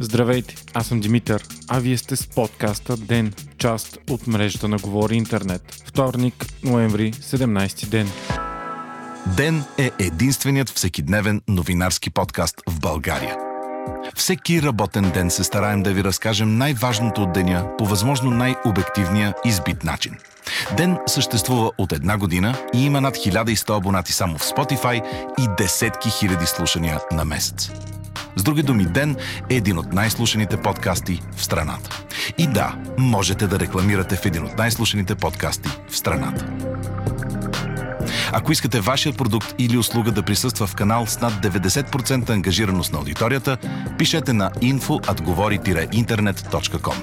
Здравейте, аз съм Димитър, а вие сте с подкаста ДЕН, част от мрежата на Говори Интернет. Вторник, ноември, 17 ден. Ден е единственият всекидневен новинарски подкаст в България. Всеки работен ден се стараем да ви разкажем най-важното от деня по възможно най-обективния избит начин. Ден съществува от една година и има над 1100 абонати само в Spotify и десетки хиляди слушания на месец. С други думи, Ден е един от най-слушаните подкасти в страната. И да, можете да рекламирате в един от най-слушаните подкасти в страната. Ако искате вашия продукт или услуга да присъства в канал с над 90% ангажираност на аудиторията, пишете на info.govori-internet.com.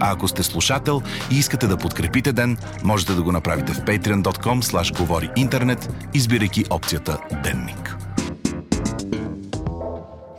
А ако сте слушател и искате да подкрепите ден, можете да го направите в patreon.com slash интернет, избирайки опцията Денник.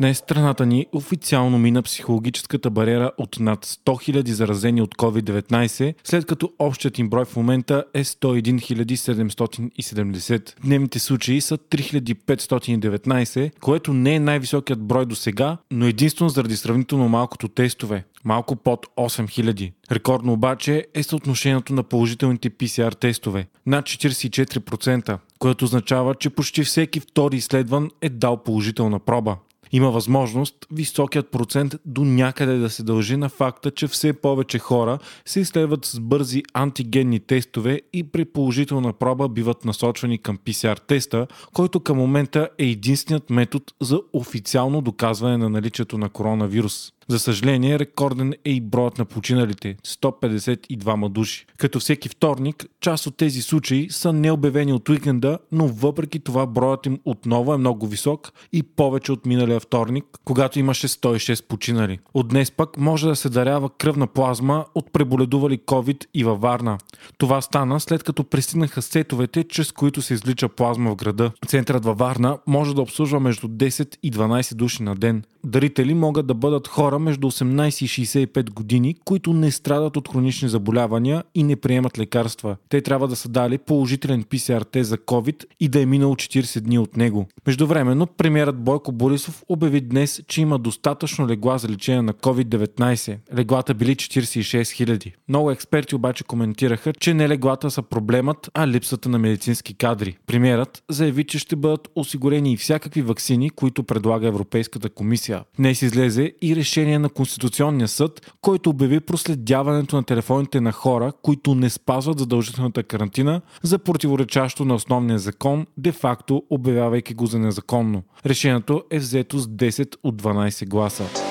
Днес страната ни официално мина психологическата бариера от над 100 000 заразени от COVID-19, след като общият им брой в момента е 101 770. Дневните случаи са 3519, което не е най-високият брой до сега, но единствено заради сравнително малкото тестове. Малко под 8000. Рекордно обаче е съотношението на положителните PCR тестове над 44%, което означава, че почти всеки втори изследван е дал положителна проба. Има възможност високият процент до някъде да се дължи на факта, че все повече хора се изследват с бързи антигенни тестове и при положителна проба биват насочвани към PCR теста, който към момента е единственият метод за официално доказване на наличието на коронавирус. За съжаление, рекорден е и броят на починалите – 152 души. Като всеки вторник, част от тези случаи са необявени от уикенда, но въпреки това броят им отново е много висок и повече от миналия вторник, когато имаше 106 починали. От днес пък може да се дарява кръвна плазма от преболедували COVID и във Варна. Това стана след като пристигнаха сетовете, чрез които се излича плазма в града. Центърът във Варна може да обслужва между 10 и 12 души на ден. Дарители могат да бъдат хора между 18 и 65 години, които не страдат от хронични заболявания и не приемат лекарства. Те трябва да са дали положителен тест за COVID и да е минало 40 дни от него. Междувременно, премьерът Бойко Борисов обяви днес, че има достатъчно легла за лечение на COVID-19. Леглата били 46 000. Много експерти обаче коментираха, че не леглата са проблемът, а липсата на медицински кадри. Премьерът заяви, че ще бъдат осигурени и всякакви вакцини, които предлага Европейската комисия. Днес излезе и решение на Конституционния съд, който обяви проследяването на телефоните на хора, които не спазват задължителната карантина за противоречащо на основния закон, де-факто обявявайки го за незаконно. Решението е взето с 10 от 12 гласа.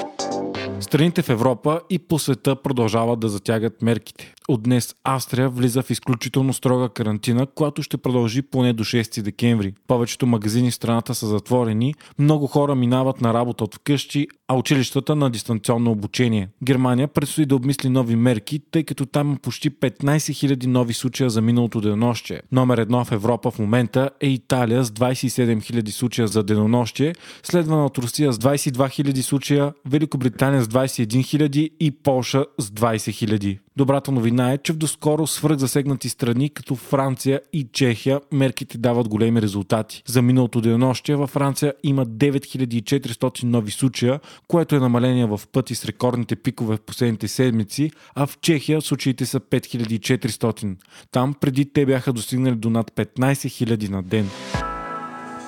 Страните в Европа и по света продължават да затягат мерките. От днес Австрия влиза в изключително строга карантина, която ще продължи поне до 6 декември. Повечето магазини в страната са затворени, много хора минават на работа от вкъщи, а училищата на дистанционно обучение. Германия предстои да обмисли нови мерки, тъй като там има почти 15 000 нови случая за миналото денонощие. Номер едно в Европа в момента е Италия с 27 000 случая за денонощие, следвана от Русия с 22 000 случая, Великобритания с 21 000 и Полша с 20 000. Добрата новина е, че в доскоро свръхзасегнати страни като Франция и Чехия мерките дават големи резултати. За миналото денонощие във Франция има 9400 нови случая, което е намаление в пъти с рекордните пикове в последните седмици, а в Чехия случаите са 5400. Там преди те бяха достигнали до над 15 000 на ден.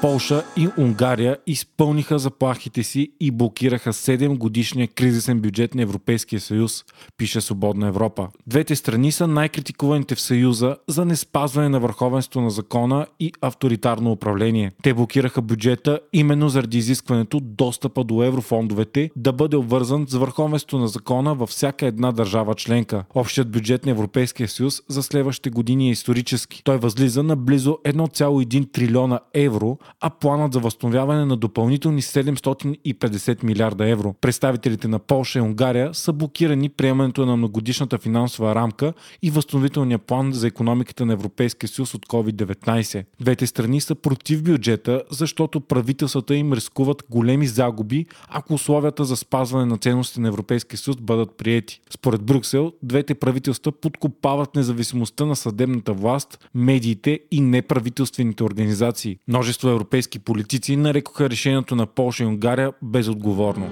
Полша и Унгария изпълниха заплахите си и блокираха 7 годишния кризисен бюджет на Европейския съюз, пише Свободна Европа. Двете страни са най-критикуваните в съюза за неспазване на върховенство на закона и авторитарно управление. Те блокираха бюджета именно заради изискването достъпа до еврофондовете да бъде обвързан с върховенство на закона във всяка една държава членка. Общият бюджет на Европейския съюз за следващите години е исторически. Той възлиза на близо 1,1 трилиона евро, а планът за възстановяване на допълнителни 750 милиарда евро. Представителите на Полша и Унгария са блокирани приемането на многодишната финансова рамка и възстановителния план за економиката на Европейския съюз от COVID-19. Двете страни са против бюджета, защото правителствата им рискуват големи загуби, ако условията за спазване на ценности на Европейския съюз бъдат приети. Според Брюксел, двете правителства подкопават независимостта на съдебната власт, медиите и неправителствените организации. Множество европейски политици нарекоха решението на Польша и Унгария безотговорно.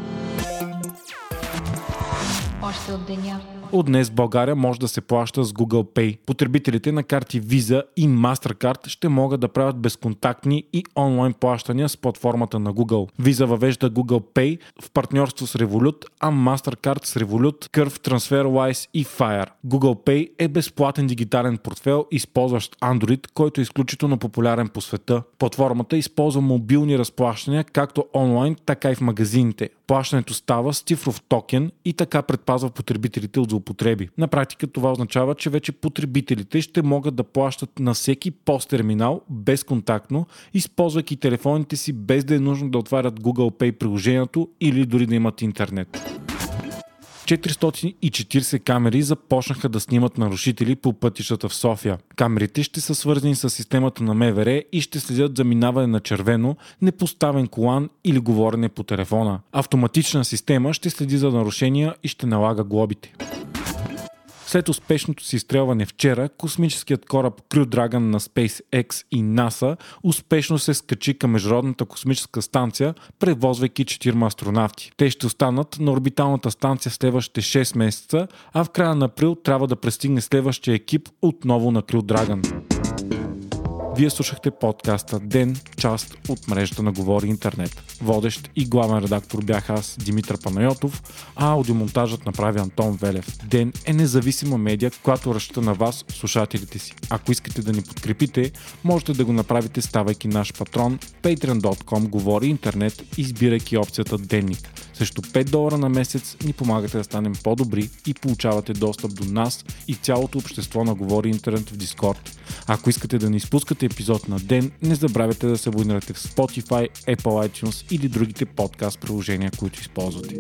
Още от деня. От днес в България може да се плаща с Google Pay. Потребителите на карти Visa и Mastercard ще могат да правят безконтактни и онлайн плащания с платформата на Google. Visa въвежда Google Pay в партньорство с Revolut, а Mastercard с Revolut, Curve, TransferWise и Fire. Google Pay е безплатен дигитален портфел, използващ Android, който е изключително популярен по света. Платформата използва мобилни разплащания както онлайн, така и в магазините. Плащането става с цифров токен и така предпазва потребителите от злоупотреби. На практика това означава, че вече потребителите ще могат да плащат на всеки пост-терминал безконтактно, използвайки телефоните си без да е нужно да отварят Google Pay приложението или дори да имат интернет. 440 камери започнаха да снимат нарушители по пътищата в София. Камерите ще са свързани с системата на МВР и ще следят за минаване на червено, непоставен колан или говорене по телефона. Автоматична система ще следи за нарушения и ще налага глобите. След успешното си изстрелване вчера, космическият кораб Crew Dragon на SpaceX и NASA успешно се скачи към Международната космическа станция, превозвайки 4 астронавти. Те ще останат на орбиталната станция следващите 6 месеца, а в края на април трябва да пристигне следващия екип отново на Crew Dragon. Вие слушахте подкаста Ден, част от мрежата на Говори Интернет. Водещ и главен редактор бях аз, Димитър Панайотов, а аудиомонтажът направи Антон Велев. Ден е независима медия, която разчита на вас, слушателите си. Ако искате да ни подкрепите, можете да го направите ставайки наш патрон patreon.com Говори Интернет, избирайки опцията Денник. Също 5 долара на месец ни помагате да станем по-добри и получавате достъп до нас и цялото общество на Говори Интернет в Дискорд. Ако искате да не изпускате епизод на ден, не забравяйте да се абонирате в Spotify, Apple iTunes или другите подкаст приложения, които използвате.